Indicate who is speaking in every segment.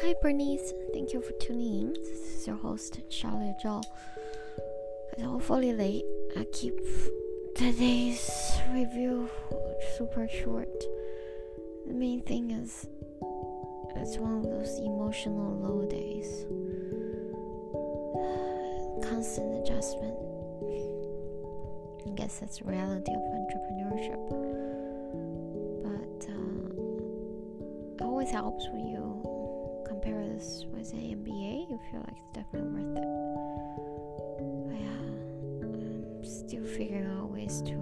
Speaker 1: Hi, Bernice. Thank you for tuning in. This is your host, Charlotte Zhao. It's awfully late. I keep today's review super short. The main thing is, it's one of those emotional low days. Constant adjustment. I guess that's the reality of entrepreneurship. But uh, it always helps when you compare this with an MBA. You feel like it's definitely worth it. But yeah, I'm still figuring out ways to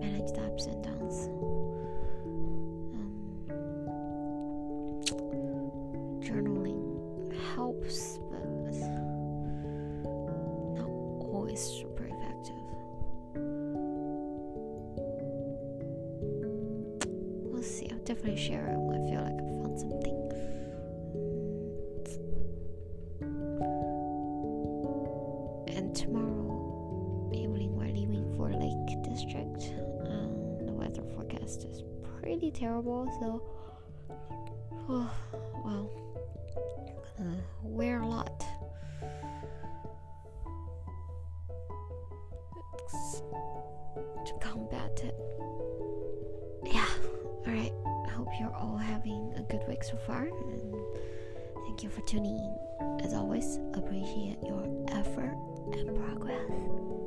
Speaker 1: manage the ups and downs. Um, journaling helps, but not always super effective. We'll see. I'll definitely share it when And tomorrow evening, we're leaving for Lake District. Um, the weather forecast is pretty terrible, so oh, well, gonna wear a lot. To combat it. Yeah. All right. I hope you're all having a good week so far, and thank you for tuning in. As always, appreciate your effort and progress.